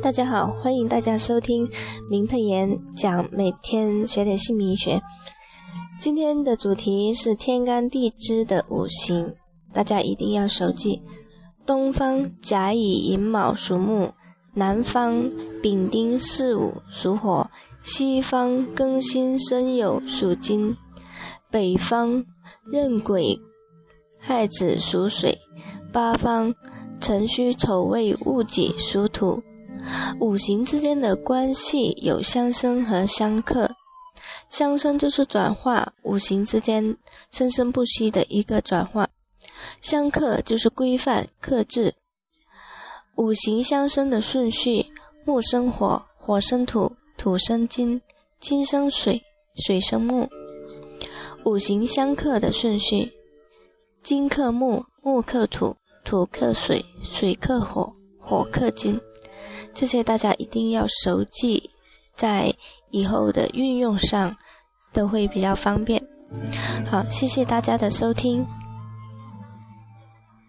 大家好，欢迎大家收听明佩言讲每天学点姓名学。今天的主题是天干地支的五行，大家一定要熟记：东方甲乙寅卯属木，南方丙丁巳午属火，西方庚辛申酉属金，北方壬癸亥子属水，八方辰戌丑未戊己属土。五行之间的关系有相生和相克，相生就是转化，五行之间生生不息的一个转化；相克就是规范克制。五行相生的顺序：木生火，火生土，土生金，金生水，水生木。五行相克的顺序：金克木，木克土，土克水，水克火，火克金。这些大家一定要熟记，在以后的运用上都会比较方便。好，谢谢大家的收听。